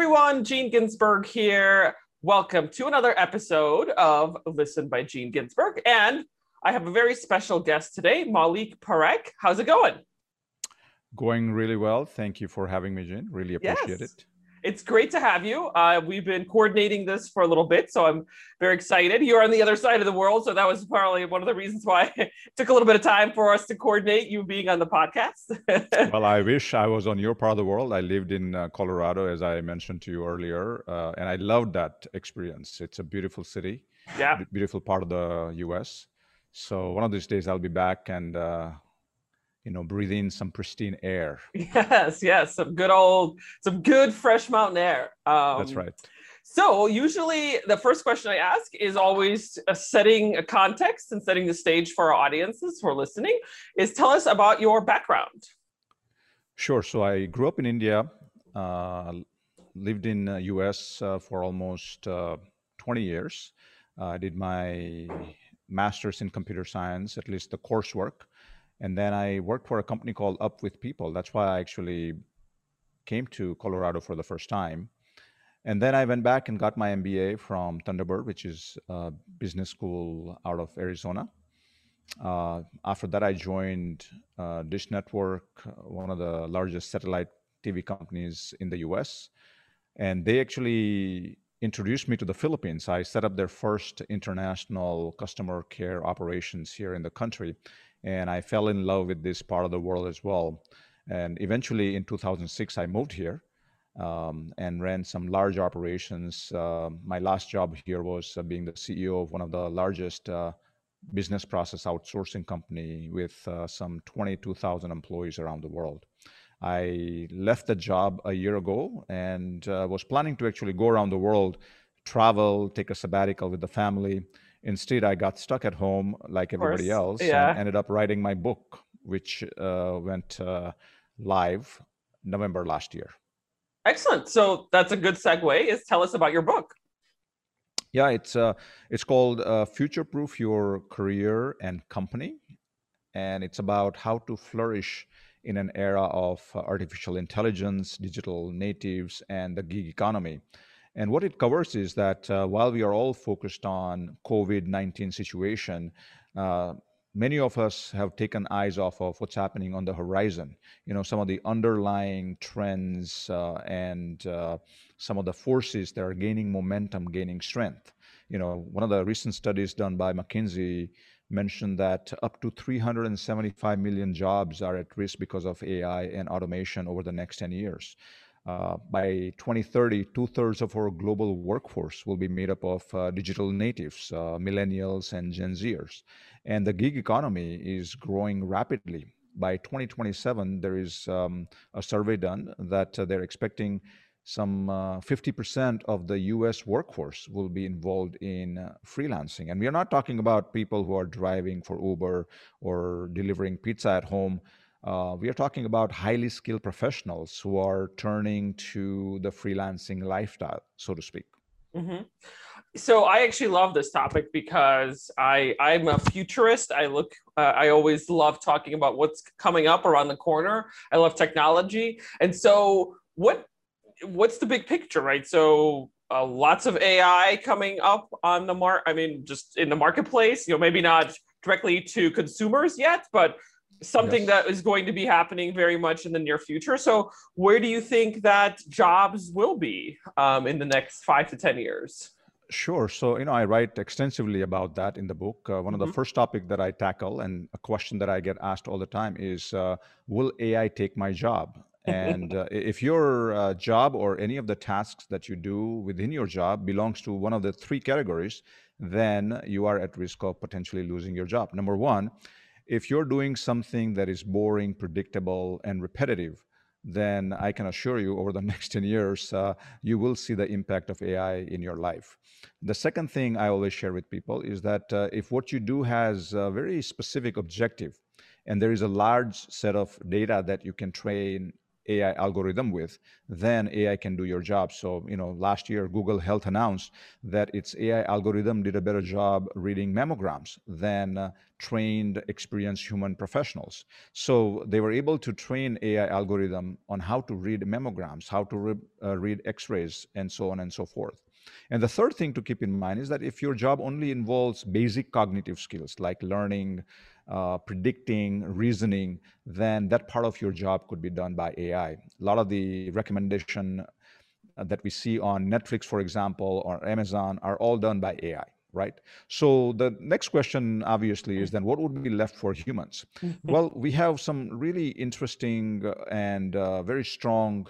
Everyone, Gene Ginsburg here. Welcome to another episode of Listen by Gene Ginsburg. And I have a very special guest today, Maulik Parekh. How's it going? Going really well. Thank you for having me, Gene. Really appreciate yes. it it's great to have you. Uh, we've been coordinating this for a little bit, so I'm very excited. You're on the other side of the world, so that was probably one of the reasons why it took a little bit of time for us to coordinate you being on the podcast. well, I wish I was on your part of the world. I lived in uh, Colorado, as I mentioned to you earlier, uh, and I loved that experience. It's a beautiful city, yeah, beautiful part of the U.S. So one of these days I'll be back and uh, you know breathe in some pristine air. Yes yes some good old some good fresh mountain air. Um, that's right. so usually the first question i ask is always uh, setting a context and setting the stage for our audiences who are listening is tell us about your background. Sure so i grew up in india uh, lived in uh, us uh, for almost uh, 20 years. I did my master's in computer science at least the coursework and then I worked for a company called Up with People. That's why I actually came to Colorado for the first time. And then I went back and got my MBA from Thunderbird, which is a business school out of Arizona. Uh, after that, I joined uh, Dish Network, one of the largest satellite TV companies in the US. And they actually introduced me to the Philippines. I set up their first international customer care operations here in the country and I fell in love with this part of the world as well. And eventually, in 2006, I moved here um, and ran some large operations. Uh, my last job here was uh, being the CEO of one of the largest uh, business process outsourcing company with uh, some 22,000 employees around the world. I left the job a year ago and uh, was planning to actually go around the world, travel, take a sabbatical with the family Instead, I got stuck at home like everybody else yeah. and ended up writing my book, which uh, went uh, live November last year. Excellent. So that's a good segue. Is tell us about your book. Yeah, it's uh, it's called uh, "Future Proof Your Career and Company," and it's about how to flourish in an era of uh, artificial intelligence, digital natives, and the gig economy. And what it covers is that uh, while we are all focused on COVID-19 situation, uh, many of us have taken eyes off of what's happening on the horizon. You know, some of the underlying trends uh, and uh, some of the forces that are gaining momentum, gaining strength. You know, one of the recent studies done by McKinsey mentioned that up to 375 million jobs are at risk because of AI and automation over the next 10 years. Uh, by 2030, two thirds of our global workforce will be made up of uh, digital natives, uh, millennials, and Gen Zers. And the gig economy is growing rapidly. By 2027, there is um, a survey done that uh, they're expecting some 50% uh, of the US workforce will be involved in freelancing. And we are not talking about people who are driving for Uber or delivering pizza at home uh, we are talking about highly skilled professionals who are turning to the freelancing lifestyle, so to speak. Mm-hmm. So I actually love this topic because I I'm a futurist. I look uh, I always love talking about what's coming up around the corner. I love technology, and so what what's the big picture, right? So uh, lots of AI coming up on the mark. I mean, just in the marketplace. You know, maybe not directly to consumers yet, but something yes. that is going to be happening very much in the near future. So, where do you think that jobs will be um, in the next five to 10 years? Sure. So, you know, I write extensively about that in the book. Uh, one mm-hmm. of the mm-hmm. first topic that I tackle and a question that I get asked all the time is, uh, will AI take my job? And uh, if your uh, job or any of the tasks that you do within your job belongs to one of the three categories, then you are at risk of potentially losing your job. Number one, if you're doing something that is boring, predictable, and repetitive, then I can assure you over the next 10 years, uh, you will see the impact of AI in your life. The second thing I always share with people is that uh, if what you do has a very specific objective, and there is a large set of data that you can train AI algorithm with, then AI can do your job. So, you know, last year Google Health announced that its AI algorithm did a better job reading mammograms than uh, trained, experienced human professionals. So they were able to train AI algorithm on how to read mammograms, how to re uh, read X-rays, and so on and so forth. And the third thing to keep in mind is that if your job only involves basic cognitive skills like learning, uh, predicting, reasoning, then that part of your job could be done by AI. A lot of the recommendation uh, that we see on Netflix, for example, or Amazon are all done by AI, right? So the next question, obviously, is then what would be left for humans? Mm-hmm. well, we have some really interesting and uh, very strong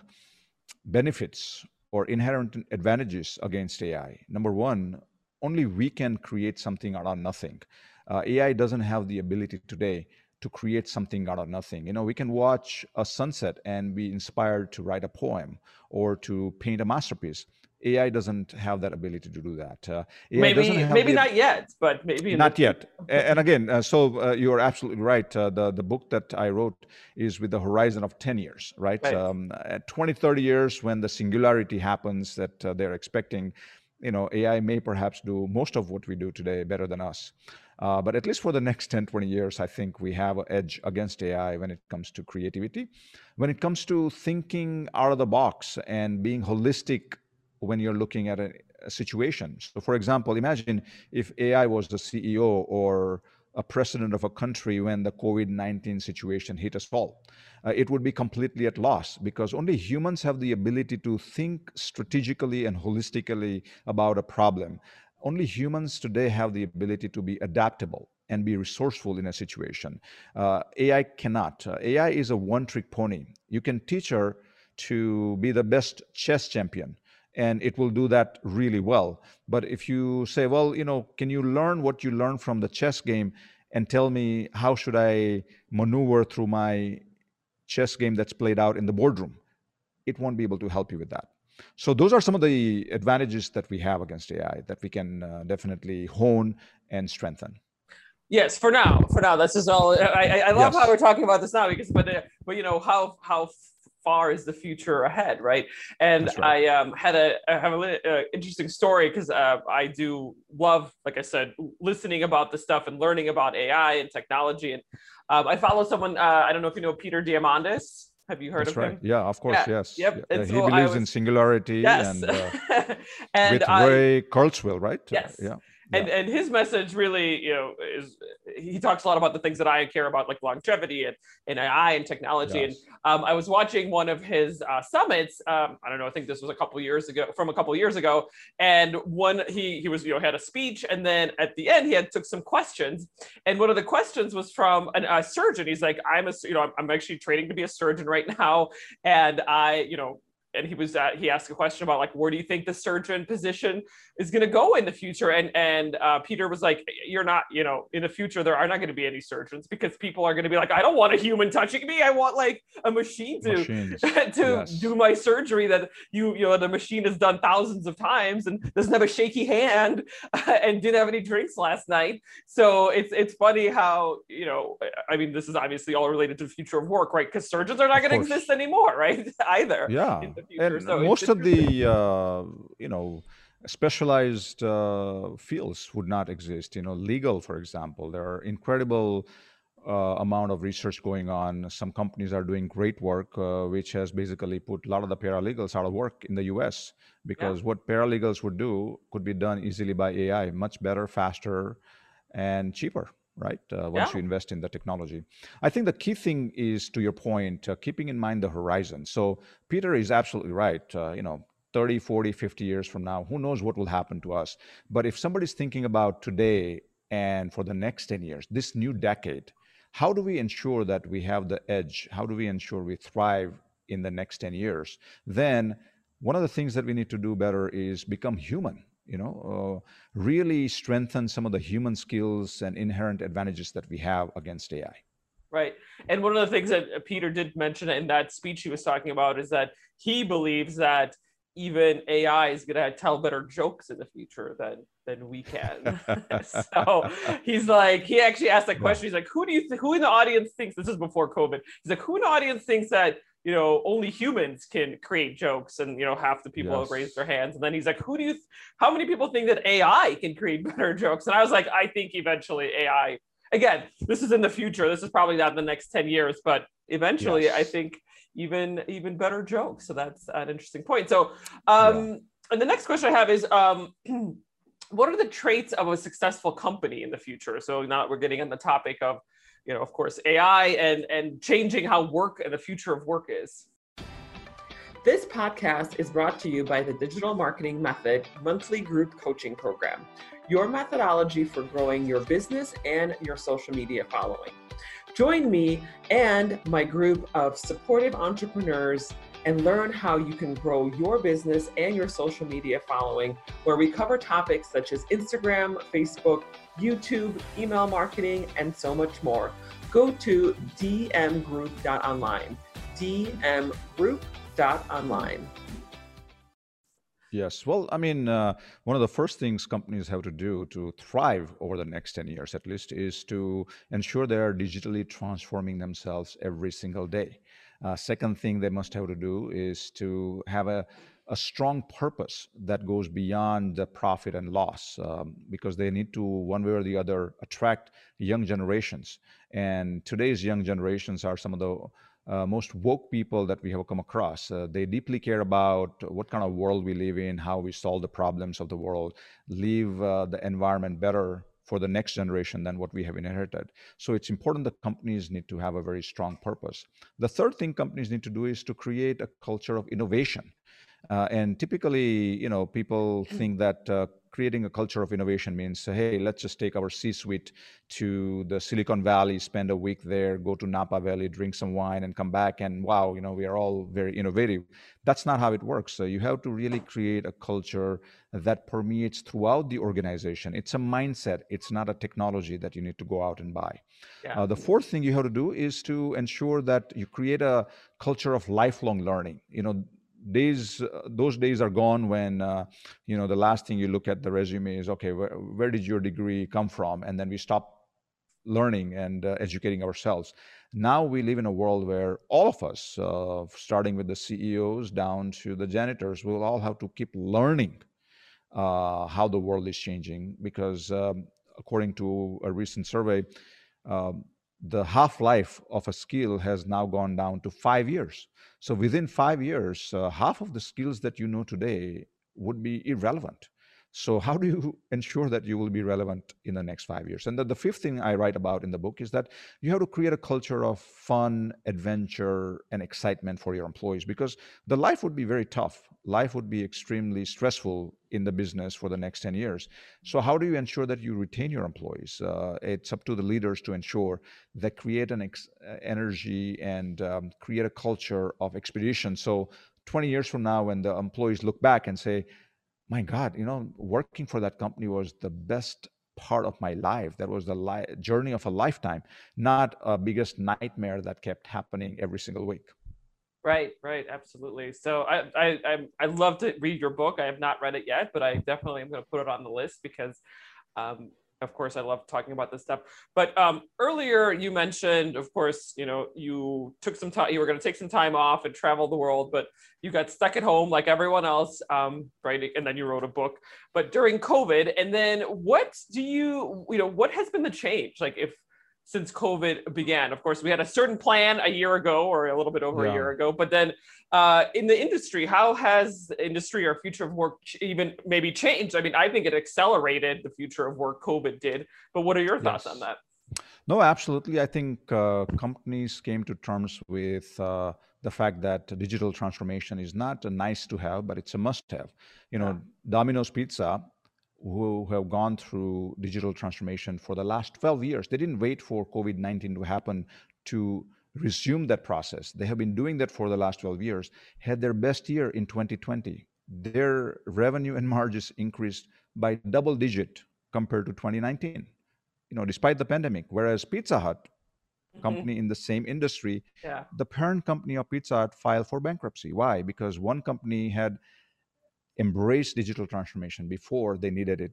benefits or inherent advantages against AI. Number one, only we can create something out of nothing. Uh, AI doesn't have the ability today to create something out of nothing. You know, we can watch a sunset and be inspired to write a poem or to paint a masterpiece. AI doesn't have that ability to do that. Uh, maybe maybe not yet, but maybe not yet. and again, uh, so uh, you are absolutely right. Uh, the the book that I wrote is with the horizon of 10 years, right? right. Um, at 20, 30 years, when the singularity happens that uh, they're expecting, you know, AI may perhaps do most of what we do today better than us. Uh, but at least for the next 10, 20 years, I think we have an edge against AI when it comes to creativity. When it comes to thinking out of the box and being holistic when you're looking at a, a situation. So, for example, imagine if AI was the CEO or a president of a country when the COVID 19 situation hit us all. Uh, it would be completely at loss because only humans have the ability to think strategically and holistically about a problem only humans today have the ability to be adaptable and be resourceful in a situation. Uh, AI cannot. Uh, AI is a one trick pony. You can teach her to be the best chess champion and it will do that really well. But if you say, well, you know, can you learn what you learned from the chess game and tell me how should I maneuver through my chess game that's played out in the boardroom? It won't be able to help you with that. So those are some of the advantages that we have against AI that we can uh, definitely hone and strengthen. Yes, for now, for now, this is all. I, I love yes. how we're talking about this now because, but, uh, but you know how how far is the future ahead, right? And right. I um, had a I have an uh, interesting story because uh, I do love, like I said, listening about the stuff and learning about AI and technology. And um, I follow someone. Uh, I don't know if you know Peter Diamandis. Have you heard That's of right. him? Yeah, of course. Yeah. Yes. Yep. Yeah. he believes was... in singularity yes. and, uh, and with I... Ray Kurzweil, right? Yes. Yeah and and his message really you know is he talks a lot about the things that i care about like longevity and, and ai and technology. Yes. and um, i was watching one of his uh, summits um, i don't know i think this was a couple years ago from a couple years ago. And one he he was you know had a speech and then at the end he had took some questions. And one of the questions was from an, a surgeon. He's like i'm a you know I'm actually training to be a surgeon right now. And i you know and he was uh, he asked a question about like where do you think the surgeon position is going to go in the future? And and uh, peter was like you're not you know in the future there are not going to be any surgeons because people are going to be like i don't want a human touching me. I want like a machine to to yes. do my surgery that you you know the machine has done thousands of times and doesn't have a shaky hand and didn't have any drinks last night so it's it's funny how you know i mean this is obviously all related to the future of work right? Because surgeons are not going to exist anymore right either. Yeah and so most of the uh, you know specialized uh, fields would not exist. You know, legal, for example, there are incredible uh, amount of research going on. Some companies are doing great work, uh, which has basically put a lot of the paralegals out of work in the U.S. because yeah. what paralegals would do could be done easily by AI, much better, faster, and cheaper right? Uh, once yeah. you invest in the technology. I think the key thing is, to your point, uh, keeping in mind the horizon. So Peter is absolutely right. Uh, you know, 30, 40, 50 years from now, who knows what will happen to us. But if somebody's thinking about today and for the next 10 years, this new decade, how do we ensure that we have the edge? How do we ensure we thrive in the next 10 years? Then one of the things that we need to do better is become human you know, uh, really strengthen some of the human skills and inherent advantages that we have against AI. Right. And one of the things that Peter did mention in that speech he was talking about is that he believes that even AI is going to tell better jokes in the future than than we can. so he's like, he actually asked that question. He's like, who do you th- who in the audience thinks this is before COVID? He's like, who in the audience thinks that you know only humans can create jokes? And you know, half the people yes. have raised their hands. And then he's like, who do you? Th- how many people think that AI can create better jokes? And I was like, I think eventually AI again, this is in the future. This is probably not in the next 10 years, but eventually yes. I think even even better jokes. So that's an interesting point. So um yeah. and the next question I have is um what are the traits of a successful company in the future? So now we're getting on the topic of, you know, of course, AI and and changing how work and the future of work is. This podcast is brought to you by the Digital Marketing Method monthly group coaching program your methodology for growing your business and your social media following. Join me and my group of supportive entrepreneurs and learn how you can grow your business and your social media following, where we cover topics such as Instagram, Facebook, YouTube, email marketing, and so much more. Go to dmgroup.online. dmgroup.online. Yes. Well, I mean, uh, one of the first things companies have to do to thrive over the next 10 years, at least, is to ensure they are digitally transforming themselves every single day. Uh, second thing they must have to do is to have a, a strong purpose that goes beyond the profit and loss um, because they need to, one way or the other, attract young generations. And today's young generations are some of the uh, most woke people that we have come across. Uh, they deeply care about what kind of world we live in, how we solve the problems of the world, leave uh, the environment better for the next generation than what we have inherited. So it's important that companies need to have a very strong purpose. The third thing companies need to do is to create a culture of innovation. Uh, and typically, you know, people think that uh, creating a culture of innovation means, hey, let's just take our C-suite to the Silicon Valley, spend a week there, go to Napa Valley, drink some wine, and come back, and wow, you know, we are all very innovative. That's not how it works. So you have to really create a culture that permeates throughout the organization. It's a mindset. It's not a technology that you need to go out and buy. Yeah. Uh, the fourth thing you have to do is to ensure that you create a culture of lifelong learning. You know, days uh, those days are gone when uh, you know the last thing you look at the resume is okay where, where did your degree come from? And then we stop learning and uh, educating ourselves. Now we live in a world where all of us uh, starting with the ceos down to the janitors will all have to keep learning uh, how the world is changing because um, according to a recent survey um, the half life of a skill has now gone down to five years. So within five years, uh, half of the skills that you know today would be irrelevant. So how do you ensure that you will be relevant in the next five years? And the, the fifth thing I write about in the book is that you have to create a culture of fun, adventure, and excitement for your employees because the life would be very tough. Life would be extremely stressful in the business for the next 10 years. So how do you ensure that you retain your employees? Uh, it's up to the leaders to ensure that create an ex- uh, energy and um, create a culture of expedition. So 20 years from now, when the employees look back and say, my God, you know, working for that company was the best part of my life. That was the li- journey of a lifetime, not a biggest nightmare that kept happening every single week. Right, right, absolutely. So I, I, I, love to read your book. I have not read it yet, but I definitely am going to put it on the list because um, of course i love talking about this stuff. But um, earlier you mentioned of course you know you took some time you were going to take some time off and travel the world but you got stuck at home like everyone else um, right? And then you wrote a book. But during covid and then what do you you know what has been the change? Like if since COVID began. Of course, we had a certain plan a year ago or a little bit over yeah. a year ago, but then uh, in the industry, how has industry or future of work even maybe changed? I mean, I think it accelerated the future of work COVID did, but what are your thoughts yes. on that? No, absolutely. I think uh, companies came to terms with uh, the fact that digital transformation is not a nice to have, but it's a must have. You know, yeah. Domino's Pizza who have gone through digital transformation for the last 12 years. They didn't wait for COVID 19 to happen to resume that process. They have been doing that for the last 12 years, had their best year in 2020. Their revenue and margins increased by double digit compared to 2019, you know, despite the pandemic. Whereas Pizza Hut, mm-hmm. company in the same industry. Yeah. The parent company of Pizza Hut filed for bankruptcy. Why? Because one company had embraced digital transformation before they needed it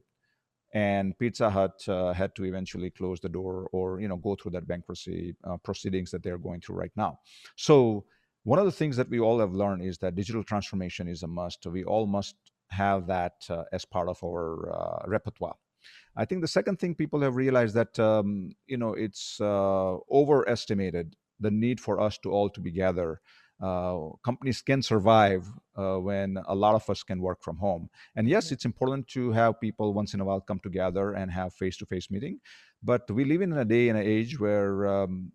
and Pizza Hut uh, had to eventually close the door or you know go through that bankruptcy uh, proceedings that they're going through right now. So one of the things that we all have learned is that digital transformation is a must. We all must have that uh, as part of our uh, repertoire. I think the second thing people have realized that um, you know it's uh, overestimated the need for us to all to be together companies can survive uh, when a lot of us can work from home. And yes, it's important to have people once in a while come together and have face-to-face meeting. But we live in a day and an age where um,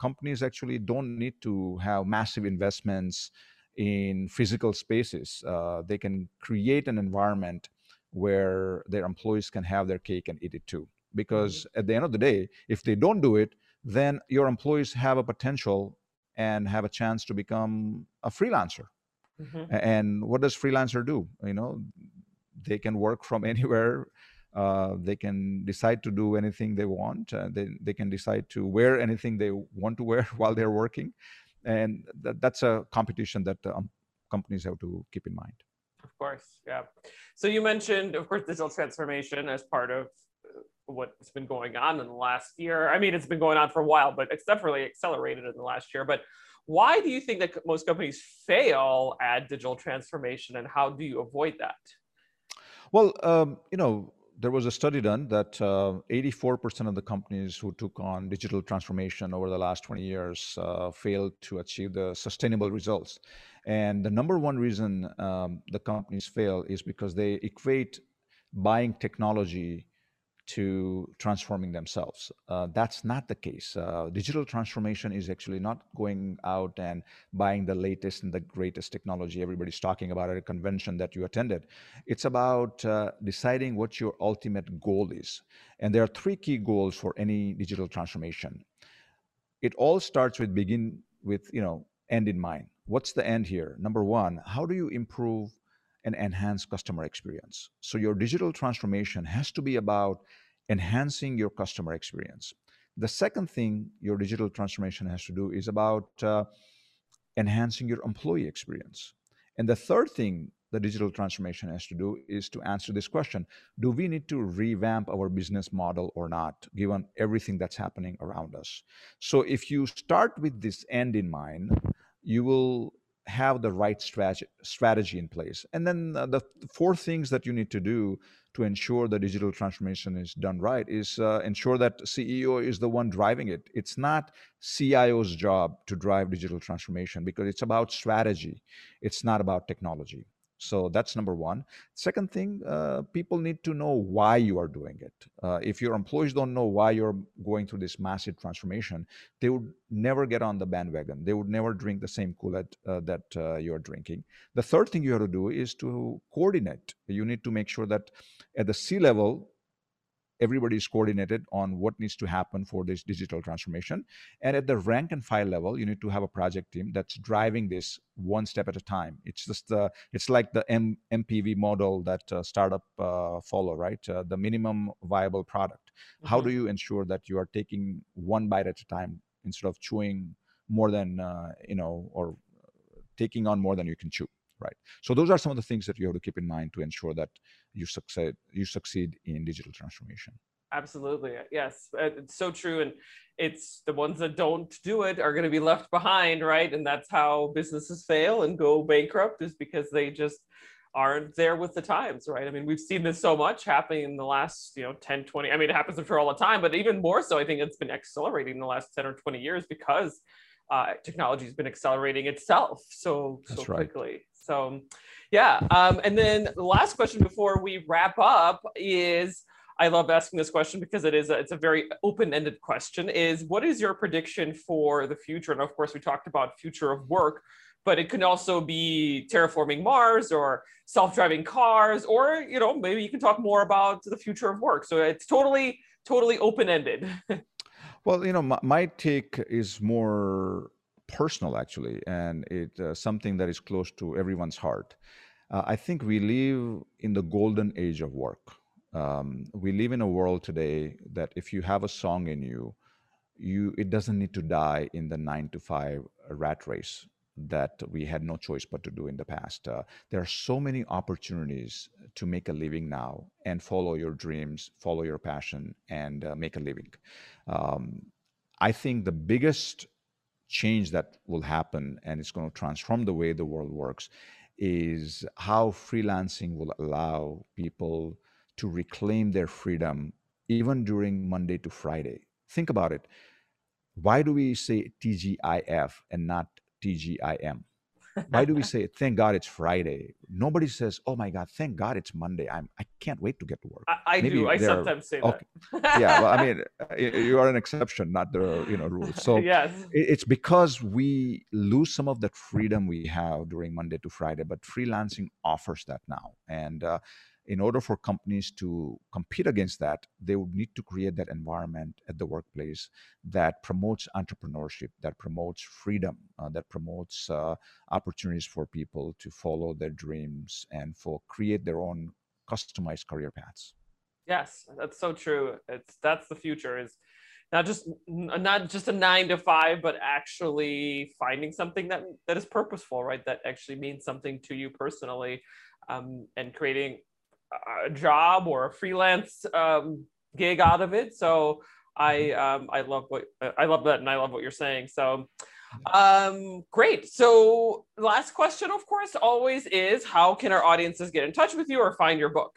companies actually don't need to have massive investments in physical spaces. Uh, they can create an environment where their employees can have their cake and eat it too. Because at the end of the day, if they don't do it, then your employees have a potential and have a chance to become a freelancer. Mm-hmm. And what does freelancer do? You know, they can work from anywhere. Uh, they can decide to do anything they want. Uh, they, they can decide to wear anything they want to wear while they're working. And that, that's a competition that um, companies have to keep in mind. Of course, yeah. So you mentioned, of course, digital transformation as part of what's been going on in the last year. I mean, it's been going on for a while, but it's definitely accelerated in the last year. But why do you think that most companies fail at digital transformation, and how do you avoid that? Well, um, you know, there was a study done that uh, 84% of the companies who took on digital transformation over the last 20 years uh, failed to achieve the sustainable results. And the number one reason um, the companies fail is because they equate buying technology to transforming themselves. Uh, that's not the case. Uh, digital transformation is actually not going out and buying the latest and the greatest technology everybody's talking about at a convention that you attended. It's about uh, deciding what your ultimate goal is. And there are three key goals for any digital transformation. It all starts with begin with, you know, end in mind. What's the end here? Number one, how do you improve and enhance customer experience. So your digital transformation has to be about enhancing your customer experience. The second thing your digital transformation has to do is about uh, enhancing your employee experience. And the third thing the digital transformation has to do is to answer this question Do we need to revamp our business model or not, given everything that's happening around us? So, if you start with this end in mind, you will have the right strategy strategy in place. And then uh, the four things that you need to do to ensure the digital transformation is done right is uh, ensure that ceo is the one driving it. It's not cio's job to drive digital transformation because it's about strategy. It's not about technology so that's number one. Second thing, uh, people need to know why you are doing it. Uh, if your employees don't know why you're going through this massive transformation, they would never get on the bandwagon. They would never drink the same Kool-Aid uh, that uh, you're drinking. The third thing you have to do is to coordinate. You need to make sure that at the C level, everybody is coordinated on what needs to happen for this digital transformation. And at the rank and file level, you need to have a project team that's driving this one step at a time. It's just uh, it's like the M- MPV model that uh, startup uh, follow, right? Uh, the minimum viable product. Mm-hmm. How do you ensure that you are taking one bite at a time instead of chewing more than uh, you know or taking on more than you can chew? Right? So those are some of the things that you have to keep in mind to ensure that you succeed you succeed in digital transformation. Absolutely, yes, uh, it's so true, and it's the ones that don't do it are going to be left behind, right? And that's how businesses fail and go bankrupt is because they just aren't there with the times right i mean we've seen this so much happening in the last you know 10 20 i mean it happens for all the time but even more so i think it's been accelerating in the last 10 or 20 years because uh, technology has been accelerating itself so so quickly so, yeah. Um, and then the last question before we wrap up is I love asking this question because it is a, it's a very open-ended question is what is your prediction for the future? And of course, we talked about future of work, but it can also be terraforming Mars or self-driving cars, or you know, maybe you can talk more about the future of work. So it's totally, totally open-ended. well, you know, my, my take is more personal actually, and it's uh, something that is close to everyone's heart. Uh, I think we live in the golden age of work. Um, we live in a world today that if you have a song in you, you it doesn't need to die in the nine to five rat race that we had no choice but to do in the past. Uh, there are so many opportunities to make a living now and follow your dreams, follow your passion, and uh, make a living. Um, I think the biggest change that will happen and it's going to transform the way the world works is how freelancing will allow people to reclaim their freedom even during Monday to Friday. Think about it. Why do we say TGIF and not TGIM? Why do we say thank God it's Friday? Nobody says, "Oh my God, thank God it's Monday." I'm I can't wait to get to work. I, I do. I sometimes say okay. that. yeah, well, I mean, you are an exception, not the you know rule. So yes. it's because we lose some of that freedom we have during Monday to Friday, but freelancing offers that now, and uh, in order for companies to compete against that, they would need to create that environment at the workplace that promotes entrepreneurship, that promotes freedom, uh, that promotes uh, opportunities for people to follow their dreams and for create their own customized career paths. Yes, that's so true. It's that's the future is not just not just a nine to five, but actually finding something that that is purposeful, right? That actually means something to you personally, um, and creating a job or a freelance um, gig out of it. So I mm-hmm. um, I love what I love that, and I love what you're saying. So um, great. So last question, of course, always is how can our audiences get in touch with you or find your book?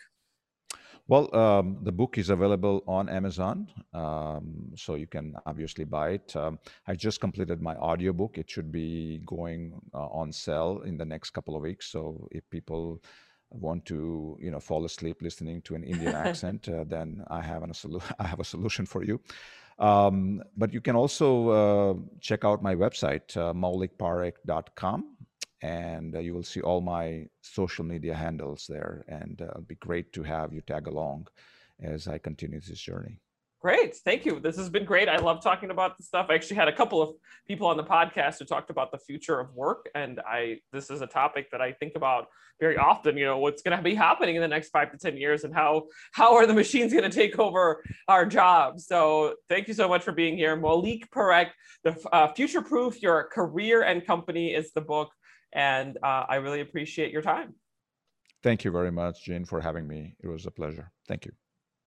Well, um, the book is available on Amazon, um, so you can obviously buy it. Um, I just completed my audiobook. It should be going uh, on sale in the next couple of weeks. So if people want to you know fall asleep listening to an Indian accent, uh, then I have an, a solu- I have a solution for you. Um, but you can also uh, check out my website, uh, maulikparekh.com, and uh, you will see all my social media handles there. And uh, it'll be great to have you tag along as I continue this journey. Great. Thank you. This has been great. I love talking about the stuff. I actually had a couple of people on the podcast who talked about the future of work. And I this is a topic that I think about very often, you know, what's going to be happening in the next five to 10 years and how how are the machines going to take over our jobs. So thank you so much for being here. Maulik Parekh, the uh, Future Proof Your Career and Company is the book. And uh, I really appreciate your time. Thank you very much, Gene, for having me. It was a pleasure. Thank you.